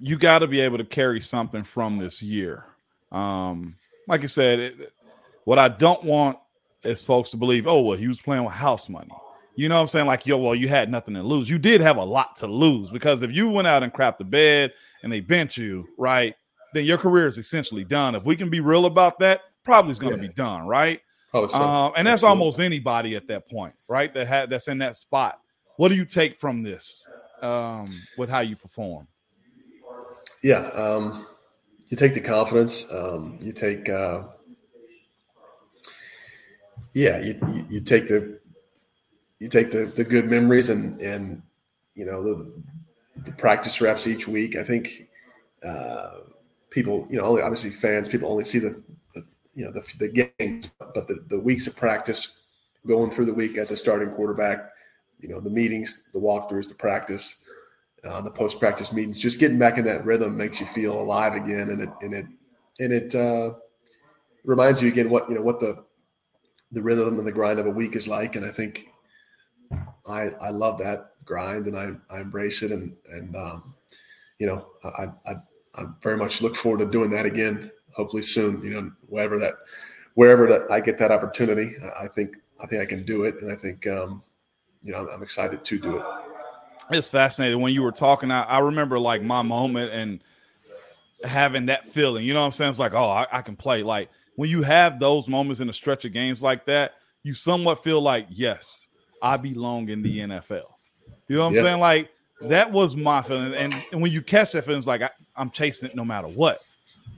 you got to be able to carry something from this year. Um, like I said, it, what I don't want is folks to believe, oh, well, he was playing with house money. You know what I'm saying? Like, yo, well, you had nothing to lose. You did have a lot to lose because if you went out and crapped the bed and they bench you, right, then your career is essentially done. If we can be real about that, probably is going to yeah. be done, right? Oh, Um, and that's Absolutely. almost anybody at that point, right? That had that's in that spot. What do you take from this um, with how you perform? Yeah, um, you take the confidence. Um, you take, uh, yeah, you, you, you take the you take the the good memories and and you know the the practice reps each week. I think uh, people, you know, obviously fans, people only see the, the you know the, the games, but the, the weeks of practice going through the week as a starting quarterback, you know, the meetings, the walkthroughs, the practice uh, the post practice meetings. Just getting back in that rhythm makes you feel alive again, and it and it and it uh, reminds you again what you know what the the rhythm and the grind of a week is like. And I think I I love that grind, and I I embrace it, and and um, you know I, I I very much look forward to doing that again. Hopefully soon. You know, wherever that wherever that I get that opportunity, I think I think I can do it, and I think um, you know I'm excited to do it it's fascinating when you were talking. I, I, remember like my moment and having that feeling. You know what I'm saying? It's like, oh, I, I, can play. Like when you have those moments in a stretch of games like that, you somewhat feel like, yes, I belong in the NFL. You know what I'm yeah. saying? Like that was my feeling. And, and, when you catch that feeling, it's like I, am chasing it no matter what.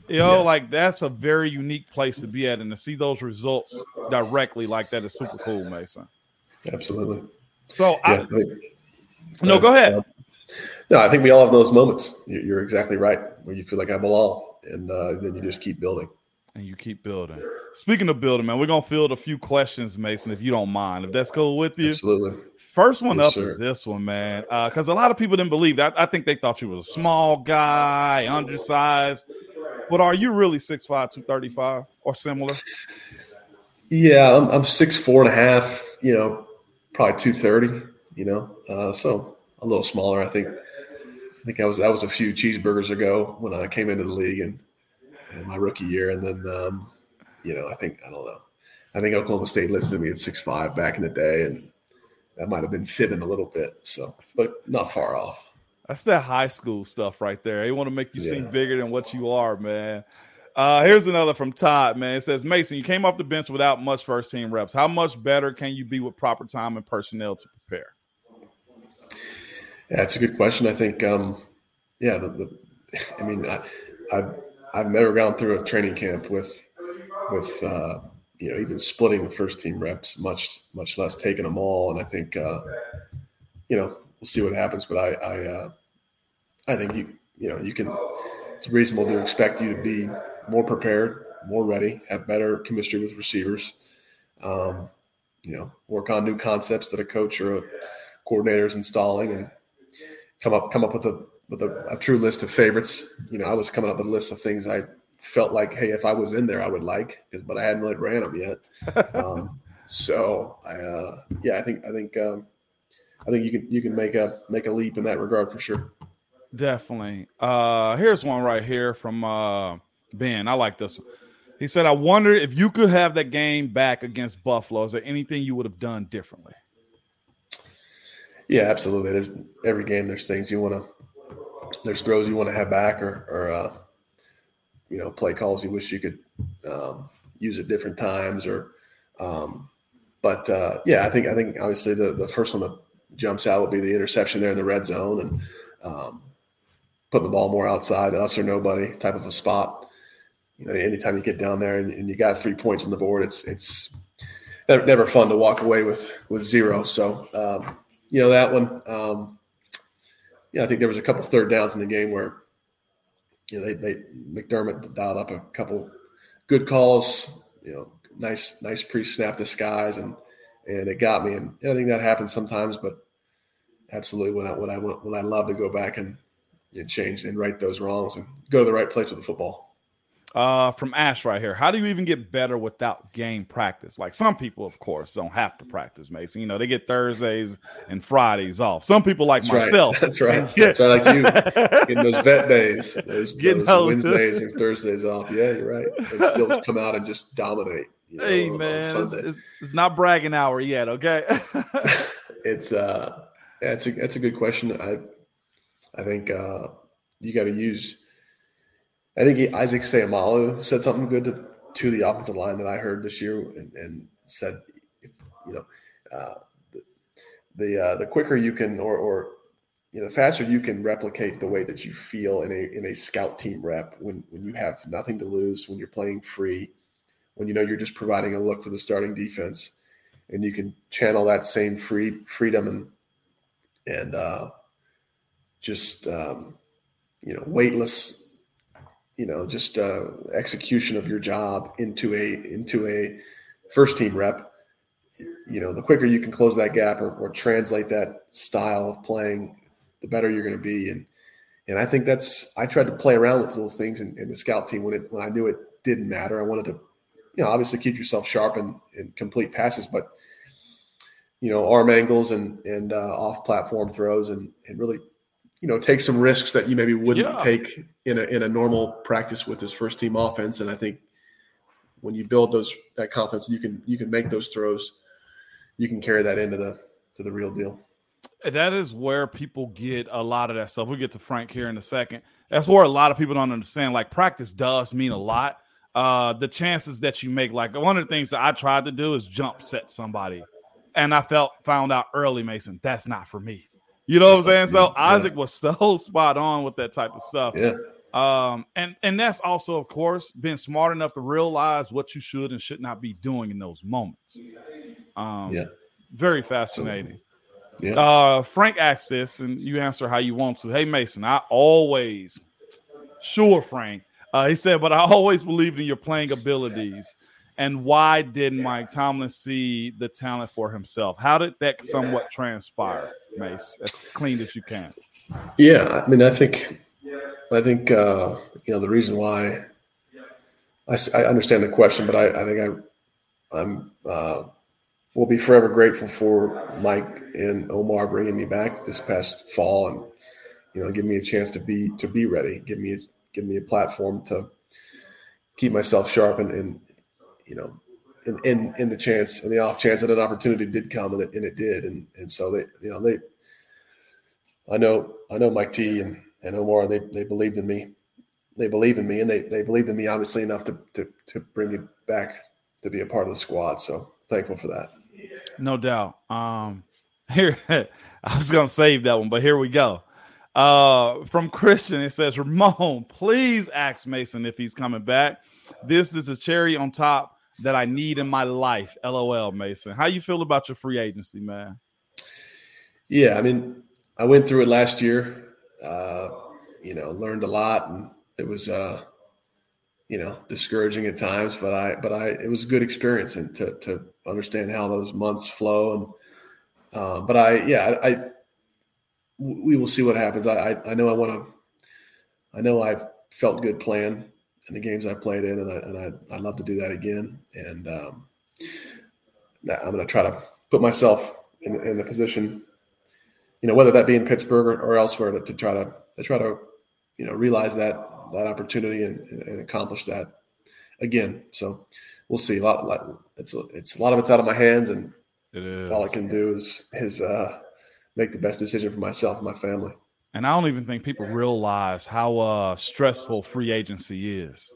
You know, yeah. like that's a very unique place to be at, and to see those results directly like that is super cool, Mason. Absolutely. So yeah, I, no, go ahead. Uh, no, I think we all have those moments. You're exactly right, where you feel like I belong, and uh, then you just keep building. And you keep building. Speaking of building, man, we're gonna field a few questions, Mason, if you don't mind, if that's cool with you. Absolutely. First one yes, up sir. is this one, man, because uh, a lot of people didn't believe that. I think they thought you was a small guy, undersized. But are you really 6'5", 235 or similar? Yeah, I'm, I'm six four and a half. You know, probably two thirty you know. Uh, so a little smaller. I think. I think I was that was a few cheeseburgers ago when I came into the league and, my rookie year, and then um, you know I think I don't know. I think Oklahoma State listed me at six five back in the day, and that might have been fitting a little bit. So, but not far off. That's that high school stuff right there. They want to make you yeah. seem bigger than what you are, man. Uh, here's another from Todd, man. It says, Mason, you came off the bench without much first team reps. How much better can you be with proper time and personnel to prepare? Yeah, it's a good question. I think, um, yeah, the, the, I mean, I, I've, I've never gone through a training camp with, with, uh, you know, even splitting the first team reps, much, much less taking them all. And I think, uh, you know, we'll see what happens, but I, I, uh, I think you, you know, you can, it's reasonable to expect you to be more prepared, more ready, have better chemistry with receivers, um, you know, work on new concepts that a coach or a coordinator is installing and, come up come up with a with a, a, true list of favorites. You know, I was coming up with a list of things I felt like, hey, if I was in there, I would like, but I hadn't really ran them yet. um, so I, uh, yeah, I think I think um, I think you can you can make a make a leap in that regard for sure. Definitely. Uh, here's one right here from uh, Ben. I like this one. He said, "I wonder if you could have that game back against Buffalo. Is there anything you would have done differently?" Yeah, absolutely. There's every game. There's things you want to. There's throws you want to have back, or or uh, you know, play calls you wish you could um, use at different times, or. Um, but uh, yeah, I think I think obviously the the first one that jumps out would be the interception there in the red zone and um, putting the ball more outside us or nobody type of a spot. You know, anytime you get down there and, and you got three points on the board, it's it's never fun to walk away with with zero. So um, you know that one. Um, yeah, I think there was a couple third downs in the game where you know they, they McDermott dialed up a couple good calls. You know, nice nice pre snap disguise and and it got me. And I think that happens sometimes, but absolutely when I when I when I love to go back and, and change and right those wrongs and go to the right place with the football. Uh, from Ash right here. How do you even get better without game practice? Like some people, of course, don't have to practice, Mason. You know, they get Thursdays and Fridays off. Some people like That's myself. Right. That's right. That's right. Like you getting those vet days, those, those Wednesdays and Thursdays off. Yeah, you're right. And still come out and just dominate. You know, hey man, it's, it's, it's, not bragging hour yet. Okay. it's uh, yeah, it's a that's a good question. I I think uh, you got to use I think Isaac Seumalo said something good to, to the offensive line that I heard this year, and, and said, you know, uh, the the, uh, the quicker you can, or, or you know, the faster you can replicate the way that you feel in a in a scout team rep when when you have nothing to lose, when you're playing free, when you know you're just providing a look for the starting defense, and you can channel that same free freedom and and uh, just um, you know weightless you know just uh, execution of your job into a into a first team rep. You know the quicker you can close that gap or, or translate that style of playing the better you're going to be. And and i think that's i tried to play around with those things in, in, the scout team when it when i knew it didn't matter. I wanted to you know obviously keep yourself sharp and, and complete passes but you know arm angles and and uh, off platform throws and and really you know take some risks that you maybe wouldn't yeah. take in a in a normal practice with his first team offense. And I think when you build those that confidence, you can you can make those throws. You can carry that into the to the real deal. That is where people get a lot of that stuff. We'll get to Frank here in a second. That's where a lot of people don't understand. Like practice does mean a lot. Uh, the chances that you make, like one of the things that I tried to do is jump set somebody, and I felt found out early, Mason. That's not for me. You know what I'm saying? So yeah. Isaac was so spot on with that type of stuff. Yeah. Um, and and that's also, of course, being smart enough to realize what you should and should not be doing in those moments. Um, yeah. Very fascinating. Yeah. Uh, Frank asked this, and you answer how you want to. Hey, Mason, I always, sure, Frank. Uh, he said, but I always believed in your playing abilities. And why didn't Mike Tomlin see the talent for himself? How did that somewhat transpire, Mace, as clean as you can? Yeah, I mean, I think, I think, uh, you know, the reason why I, I understand the question, but I, I think I, I'm, uh, will be forever grateful for Mike and Omar bringing me back this past fall and, you know, give me a chance to be, to be ready, give me, a, give me a platform to keep myself sharp and, and you know, in, in, in the chance and the off chance that an opportunity did come and it, and it did. And, and so they, you know, they, I know, I know Mike T and, and Omar, they, they believed in me. They believe in me and they, they believed in me obviously enough to, to, to bring me back to be a part of the squad. So thankful for that. No doubt. Um, here, I was going to save that one, but here we go. Uh, from Christian, it says, Ramon, please ask Mason if he's coming back. This is a cherry on top that I need in my life. LOL, Mason. How you feel about your free agency, man? Yeah, I mean, I went through it last year. Uh, you know, learned a lot, and it was, uh, you know, discouraging at times. But I, but I, it was a good experience, and to to understand how those months flow. And uh, but I, yeah, I, I, we will see what happens. I, I, I know I want to. I know I've felt good playing in the games I played in, and I and I, I'd love to do that again. And um, I'm going to try to put myself in, in the position, you know, whether that be in Pittsburgh or, or elsewhere, to, to, try to to try to you know realize that that opportunity and, and, and accomplish that again. So we'll see. A lot, a lot, it's it's a lot of it's out of my hands, and all I can do is is uh, make the best decision for myself and my family. And I don't even think people realize how uh, stressful free agency is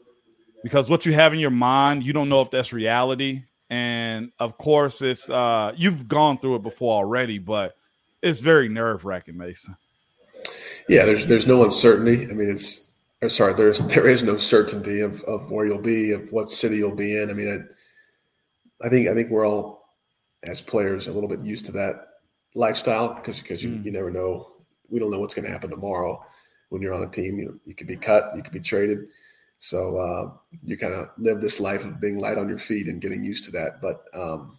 because what you have in your mind, you don't know if that's reality. And of course, it's uh, you've gone through it before already, but it's very nerve wracking, Mason. Yeah, there's there's no uncertainty. I mean, it's or sorry, there's there is no certainty of of where you'll be, of what city you'll be in. I mean, I, I think I think we're all as players a little bit used to that lifestyle because because you, mm. you never know we don't know what's going to happen tomorrow when you're on a team. You know, you could be cut, you could be traded. So uh, you kind of live this life of being light on your feet and getting used to that. But um,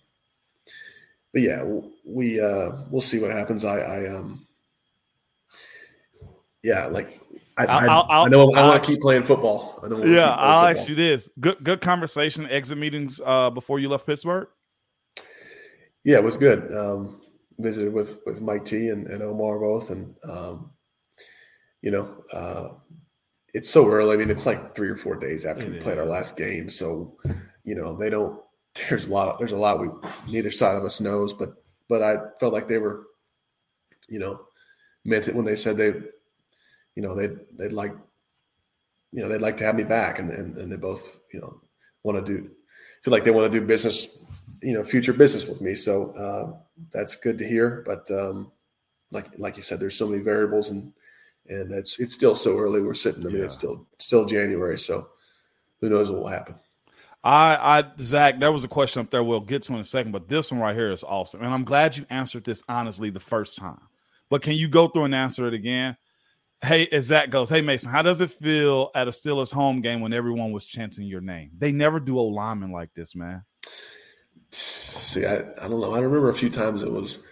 but yeah, we uh, we'll see what happens. I, I um, yeah, like I, I'll, I'll, I know I want to keep playing football. I know. Yeah, I'll football. ask you this: good, good conversation, exit meetings uh, before you left Pittsburgh. Yeah, it was good. Um, visited with with Mike T and, and Omar both, and um, you know, uh, it's so early. I mean, it's like three or four days after we played our last game, so you know they don't. There's a lot. Of, there's a lot we neither side of us knows, but but I felt like they were, you know, meant it when they said they you know, they'd they'd like, you know, they'd like to have me back, and and, and they both, you know, want to do feel like they want to do business, you know, future business with me. So uh, that's good to hear. But um, like like you said, there's so many variables, and and it's it's still so early. We're sitting. I mean, yeah. it's still still January, so who knows what will happen. I, I, Zach, there was a question up there we'll get to in a second, but this one right here is awesome. And I'm glad you answered this honestly the first time. But can you go through and answer it again? Hey, as Zach goes, hey Mason, how does it feel at a Steelers home game when everyone was chanting your name? They never do a lineman like this, man. See, I, I don't know. I remember a few times it was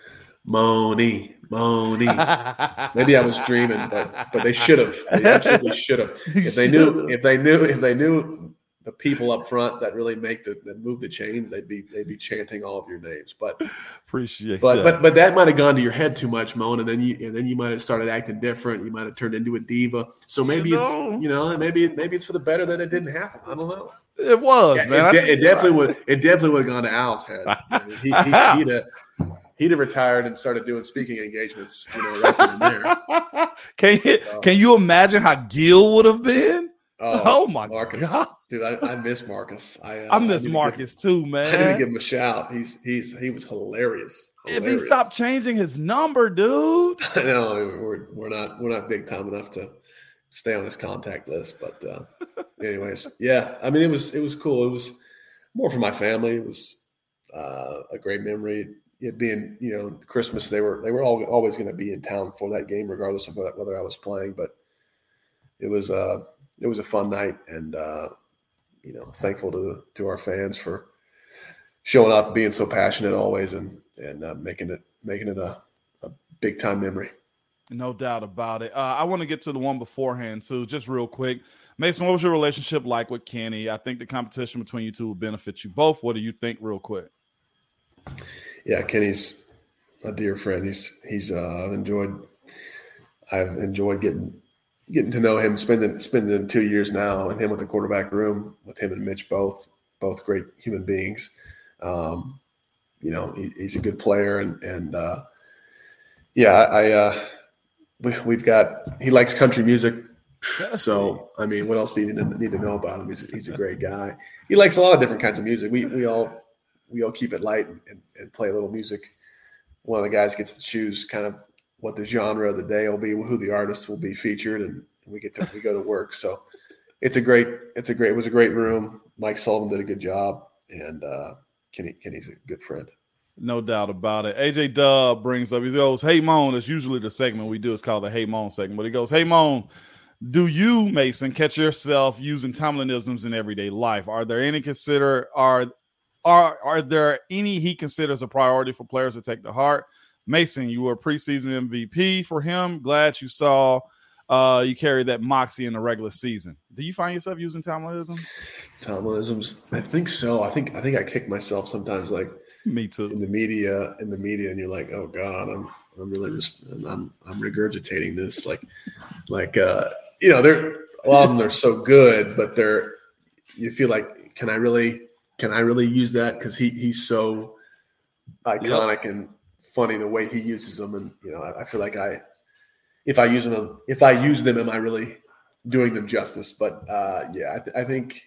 Moni, Moni. Maybe I was dreaming, but but they should have. They absolutely should have. If they knew, if they knew, if they knew the people up front that really make the that move the chains, they'd be they'd be chanting all of your names. But appreciate but that. but but that might have gone to your head too much, Moan, and then you and then you might have started acting different. You might have turned into a diva. So maybe you know. it's you know maybe maybe it's for the better that it didn't happen. I don't know. It was yeah, man. It, de- it definitely right. would. It definitely would have gone to Al's head. I mean, he, he, he'd have he'd have retired and started doing speaking engagements. You know, right there. Can you so. can you imagine how Gil would have been? Oh, oh my Marcus. god, dude, I, I miss Marcus. I, uh, I miss I Marcus give, too, man. I need to give him a shout. He's he's he was hilarious. hilarious. If he stopped changing his number, dude. I know we're we're not we're not big time enough to stay on his contact list, but uh, anyways, yeah. I mean, it was it was cool. It was more for my family. It was uh, a great memory. It being you know Christmas, they were they were all, always going to be in town for that game, regardless of whether I was playing. But it was uh it was a fun night, and uh, you know, thankful to to our fans for showing up, being so passionate always, and and uh, making it making it a, a big time memory. No doubt about it. Uh, I want to get to the one beforehand, so just real quick, Mason, what was your relationship like with Kenny? I think the competition between you two will benefit you both. What do you think, real quick? Yeah, Kenny's a dear friend. He's he's uh, I've enjoyed I've enjoyed getting getting to know him, spending spending two years now, and him with the quarterback room with him and Mitch both both great human beings. Um, you know, he, he's a good player, and and uh, yeah, I uh, we, we've got he likes country music. So I mean, what else do you need to, need to know about him? He's, he's a great guy. He likes a lot of different kinds of music. We we all we all keep it light and, and play a little music. One of the guys gets to choose kind of what the genre of the day will be, who the artists will be featured, and we get to we go to work. So it's a great it's a great it was a great room. Mike Sullivan did a good job, and uh, Kenny Kenny's a good friend. No doubt about it. AJ Dub brings up, he goes, Hey Moan, it's usually the segment we do. It's called the Hey Moan segment. But he goes, Hey Moan, do you, Mason, catch yourself using Tomlinisms in everyday life? Are there any consider are are are there any he considers a priority for players to take to heart? Mason, you were preseason MVP for him. Glad you saw uh, you carried that moxie in the regular season. Do you find yourself using Tomlinism? Tomlinisms, I think so. I think I think I kick myself sometimes, like me too. In the media, in the media, and you're like, oh god, I'm I'm really just I'm I'm regurgitating this, like like uh, you know, they're a lot of them are so good, but they're you feel like, can I really can I really use that because he he's so iconic yep. and funny the way he uses them, and you know, I, I feel like I, if I use them, if I use them, am I really doing them justice? But uh, yeah, I, th- I think,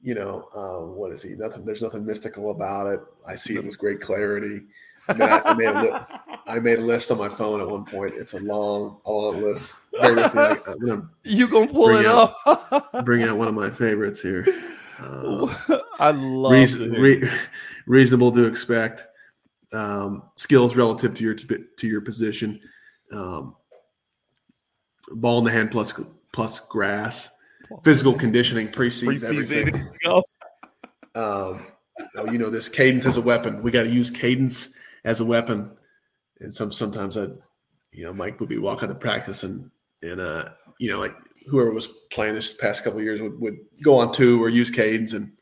you know, uh, what is he? Nothing. There's nothing mystical about it. I see it with great clarity. I, mean, I, I, made a li- I made a list on my phone at one point. It's a long, a long list. Gonna you gonna pull it out, up? bring out one of my favorites here. Uh, I love reason, re- reasonable to expect um, skills relative to your to your position, um, ball in the hand plus plus grass, physical conditioning precedes, everything. Um, oh, you know this cadence as a weapon. We got to use cadence as a weapon. And some sometimes I, you know, Mike would be walking to practice and and uh, you know, like whoever was playing this past couple years would, would go on two or use cadence, and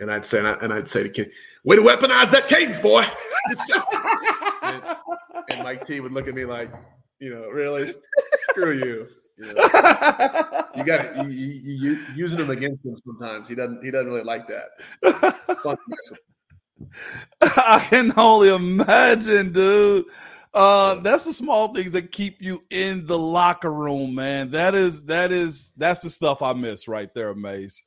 and I'd say and, I, would say to Kid, "Way to weaponize that cadence, boy!" and, and Mike T would look at me like, you know, really, screw you. You, know, you got you, you, you, using him against him sometimes. He doesn't. He doesn't really like that. I can only imagine, dude. Uh, that's the small things that keep you in the locker room, man. That is that is that's the stuff I miss right there, Mace.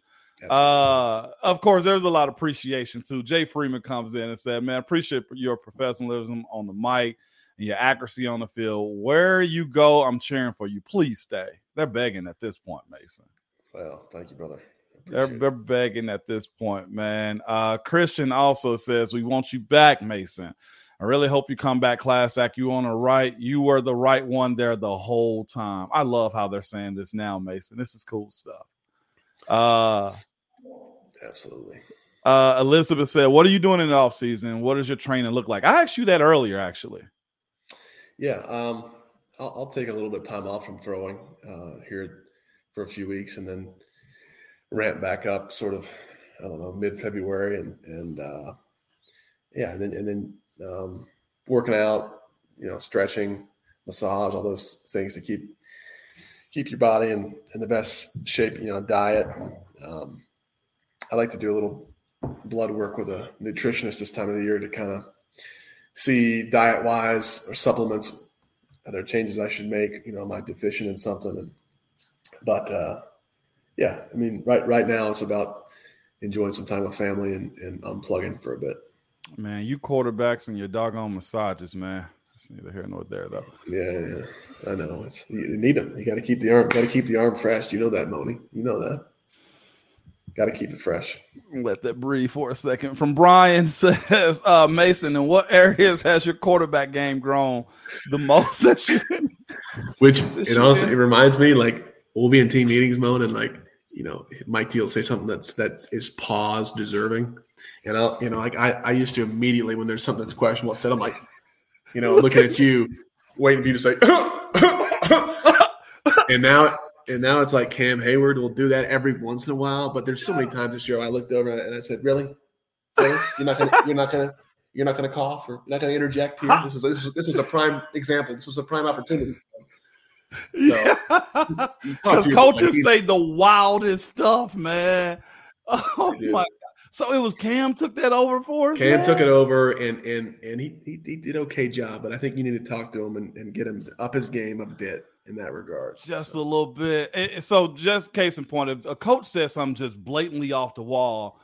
Uh, of course, there's a lot of appreciation too. Jay Freeman comes in and said, "Man, appreciate your professionalism on the mic and your accuracy on the field. Where you go, I'm cheering for you. Please stay." They're begging at this point, Mason. Well, thank you, brother. They're, they're, begging at this point, man. Uh, Christian also says, "We want you back, Mason." I really hope you come back, class act. You on the right. You were the right one there the whole time. I love how they're saying this now, Mason. This is cool stuff. Uh, Absolutely. Uh, Elizabeth said, "What are you doing in the off season? What does your training look like?" I asked you that earlier, actually. Yeah, um, I'll, I'll, take a little bit of time off from throwing uh, here for a few weeks, and then ramp back up, sort of, I don't know, mid February, and and uh, yeah, and then and then um, working out, you know, stretching, massage, all those things to keep keep your body in, in the best shape. You know, diet. Um, I like to do a little blood work with a nutritionist this time of the year to kind of see diet wise or supplements are there changes I should make. You know, am I deficient in something? And but uh, yeah, I mean, right right now it's about enjoying some time with family and, and unplugging for a bit. Man, you quarterbacks and your doggone massages, man. It's neither here nor there, though. Yeah, yeah. I know. It's you need them. You got to keep the arm. Got to keep the arm fresh. You know that, Moni. You know that. Got to keep it fresh. Let that breathe for a second. From Brian says, uh, Mason, in what areas has your quarterback game grown the most? Which it also it reminds me like we'll be in team meetings mode and like you know Mike T will say something that's that's is pause deserving, and I'll you know like I I used to immediately when there's something that's questionable said I'm like you know looking at you waiting for you to say and now and now it's like Cam Heyward will do that every once in a while. But there's so many times this year I looked over and I said, "Really, really? You're not gonna, you're not gonna, you're not gonna cough or you're not gonna interject here. This was this was, this was a prime example. This was a prime opportunity." So, because coaches like say the wildest stuff, man. Oh my god! So it was Cam took that over for us. Cam man? took it over, and and and he, he, he did okay job. But I think you need to talk to him and, and get him up his game a bit in that regard. Just so. a little bit. So, just case in point, if a coach says something just blatantly off the wall,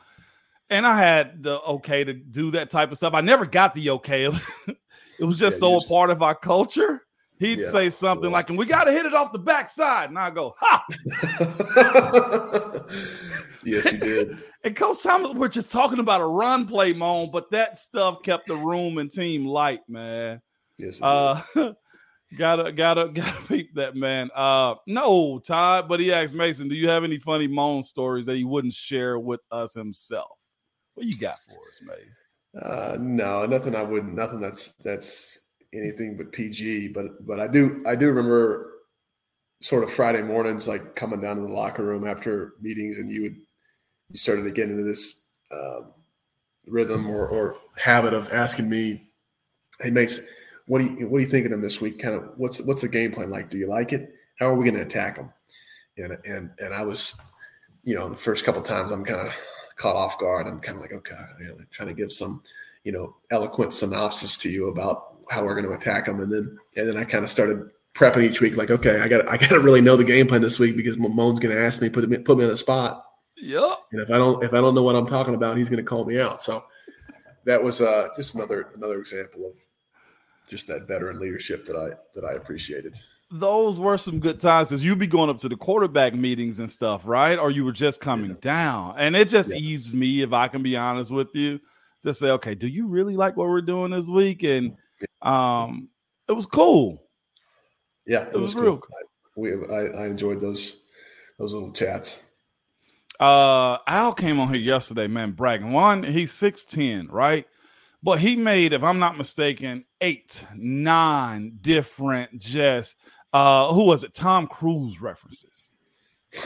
and I had the okay to do that type of stuff, I never got the okay. it was just yeah, so just, a part of our culture. He'd yeah, say something like, and we got to hit it off the backside. And I go, ha. yes, he did. and Coach Thomas, we're just talking about a run play, Moan, but that stuff kept the room and team light, man. Yes, uh, Gotta, gotta, gotta peep that man. Uh, no, Todd, but he asked Mason, "Do you have any funny Moan stories that he wouldn't share with us himself?" What you got for us, Mason? Uh, no, nothing. I wouldn't. Nothing that's that's anything but PG. But but I do I do remember sort of Friday mornings, like coming down to the locker room after meetings, and you would you started to get into this uh, rhythm or, or habit of asking me, "Hey, Mason." what do you what are you thinking of this week? Kind of what's what's the game plan like? Do you like it? How are we going to attack them? And and and I was, you know, the first couple times I'm kind of caught off guard. I'm kind of like, okay, know, trying to give some, you know, eloquent synopsis to you about how we're going to attack them, and then and then I kind of started prepping each week, like, okay, I got I got to really know the game plan this week because Moan's going to ask me, put me put me on the spot. Yep. And if I don't if I don't know what I'm talking about, he's going to call me out. So that was uh, just another another example of just that veteran leadership that I that I appreciated. Those were some good times because you'd be going up to the quarterback meetings and stuff, right? Or you were just coming yeah. down, and it just yeah. eased me, if I can be honest with you, just say, okay, do you really like what we're doing this week? And um, it was cool. Yeah, it, it was, was cool. real. Cool. I, we I, I enjoyed those those little chats. Uh, Al came on here yesterday, man, bragging. One, he's six ten, right? But he made, if I'm not mistaken, eight, nine different just uh, who was it? Tom Cruise references.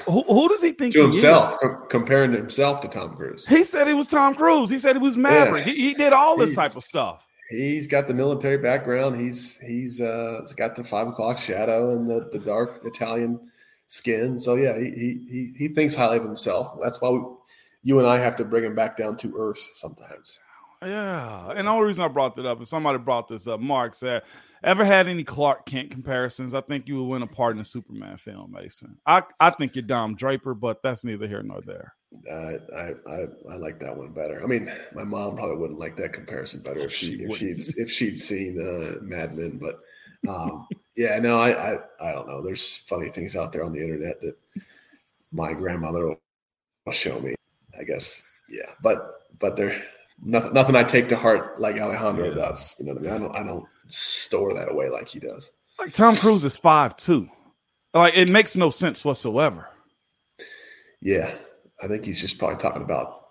Who, who does he think to he himself, com- comparing himself to Tom Cruise. He said he was Tom Cruise. He said he was Maverick. Yeah. He, he did all this He's- type of stuff. He's got the military background. He's he's uh, got the five o'clock shadow and the, the dark Italian skin. So yeah, he, he he thinks highly of himself. That's why we, you and I have to bring him back down to earth sometimes. Yeah, and the only reason I brought that up, if somebody brought this up, Mark said, "Ever had any Clark Kent comparisons? I think you would win a part in a Superman film, Mason. I I think you're Don Draper, but that's neither here nor there. Uh, I, I I like that one better. I mean, my mom probably wouldn't like that comparison better if she, She if she'd if she'd seen uh, Mad Men. But um, yeah, no, I, I I don't know. There's funny things out there on the internet that my grandmother will, will show me. I guess yeah, but but they're nothing nothing I take to heart like Alejandro Yeah. does. You know what I mean? I don't I don't store that away like he does. Like Tom Cruise is five two. Like it makes no sense whatsoever. Yeah, I think he's just probably talking about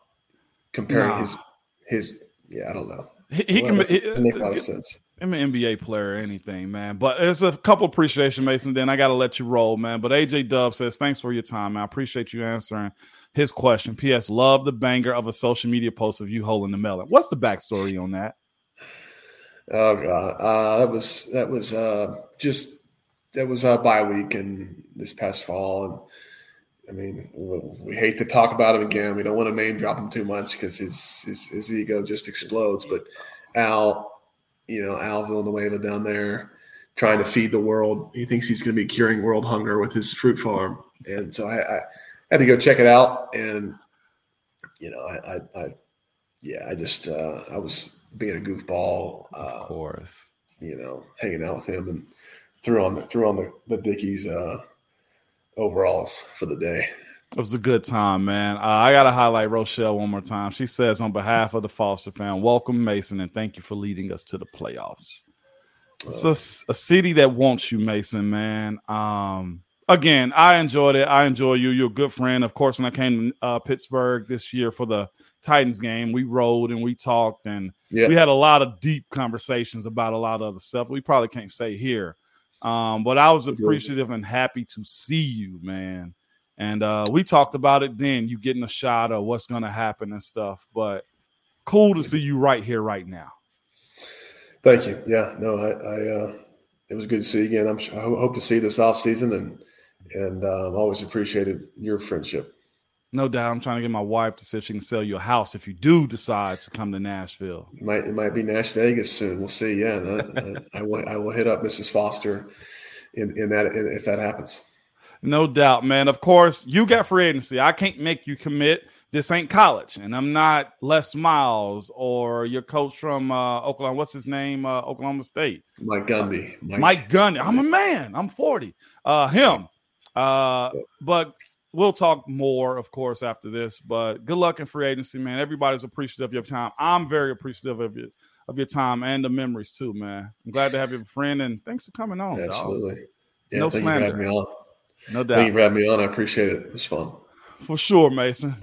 comparing Nah. his his. Yeah, I don't know. He, he Well, can it doesn't make a lot of sense. I'm an NBA player or anything, man. But it's a couple appreciation, Mason. Then I got to let you roll, man. But AJ Dub says, thanks for your time, man. I appreciate you answering his question. P.S. Love the banger of a social media post of you holding the melon. What's the backstory on that? Oh god, uh, that was that was uh, just that was a bye week and this past fall, and I mean we, we hate to talk about him again. We don't want to name drop him too much because his, his his ego just explodes. But Al, you know Al Villanueva down there trying to feed the world. He thinks he's going to be curing world hunger with his fruit farm, and so I, I had to go check it out. And you know I I, I yeah I just uh, I was being a goofball. Uh, course. you know, hanging out with him and threw on the threw on the, the Dickies uh overalls for the day. It was a good time, man. Uh, I got to highlight Rochelle one more time. She says, on behalf of the Foster fan, welcome, Mason, and thank you for leading us to the playoffs. It's a city that wants you, Mason, man. Um, again, I enjoyed it. I enjoy you. You're a good friend. Of course, when I came to uh, Pittsburgh this year for the Titans game, we rode and we talked and Yeah. we had a lot of deep conversations about a lot of other stuff we probably can't say here. Um, but I was appreciative and happy to see you, man. And uh, we talked about it then, you getting a shot of what's going to happen and stuff. But cool to see you right here, right now. Thank you. Yeah, no, I, I uh it was good to see you again. I'm sure, I hope to see you this off season and and I've always appreciated your friendship. No doubt, I'm trying to get my wife to see if she can sell you a house if you do decide to come to Nashville. It might it might be Nash Vegas soon. We'll see. Yeah, I, I, I will I will hit up Mrs. Foster in in that in, if that happens. No doubt, man. Of course, you got free agency. I can't make you commit. This ain't college, and I'm not Les Miles or your coach from uh, Oklahoma. What's his name? Uh, Oklahoma State. Mike Gundy. Mike Gundy. I'm a man. I'm 40. Uh, him. Uh, but we'll talk more, of course, after this. But good luck in free agency, man. Everybody's appreciative of your time. I'm very appreciative of your of your time and the memories too, man. I'm glad to have you a friend, and thanks for coming on. Absolutely. Yeah, No slander. Having me on. No Thank you doubt. for having me on. I appreciate it. It was fun. For sure, Mason.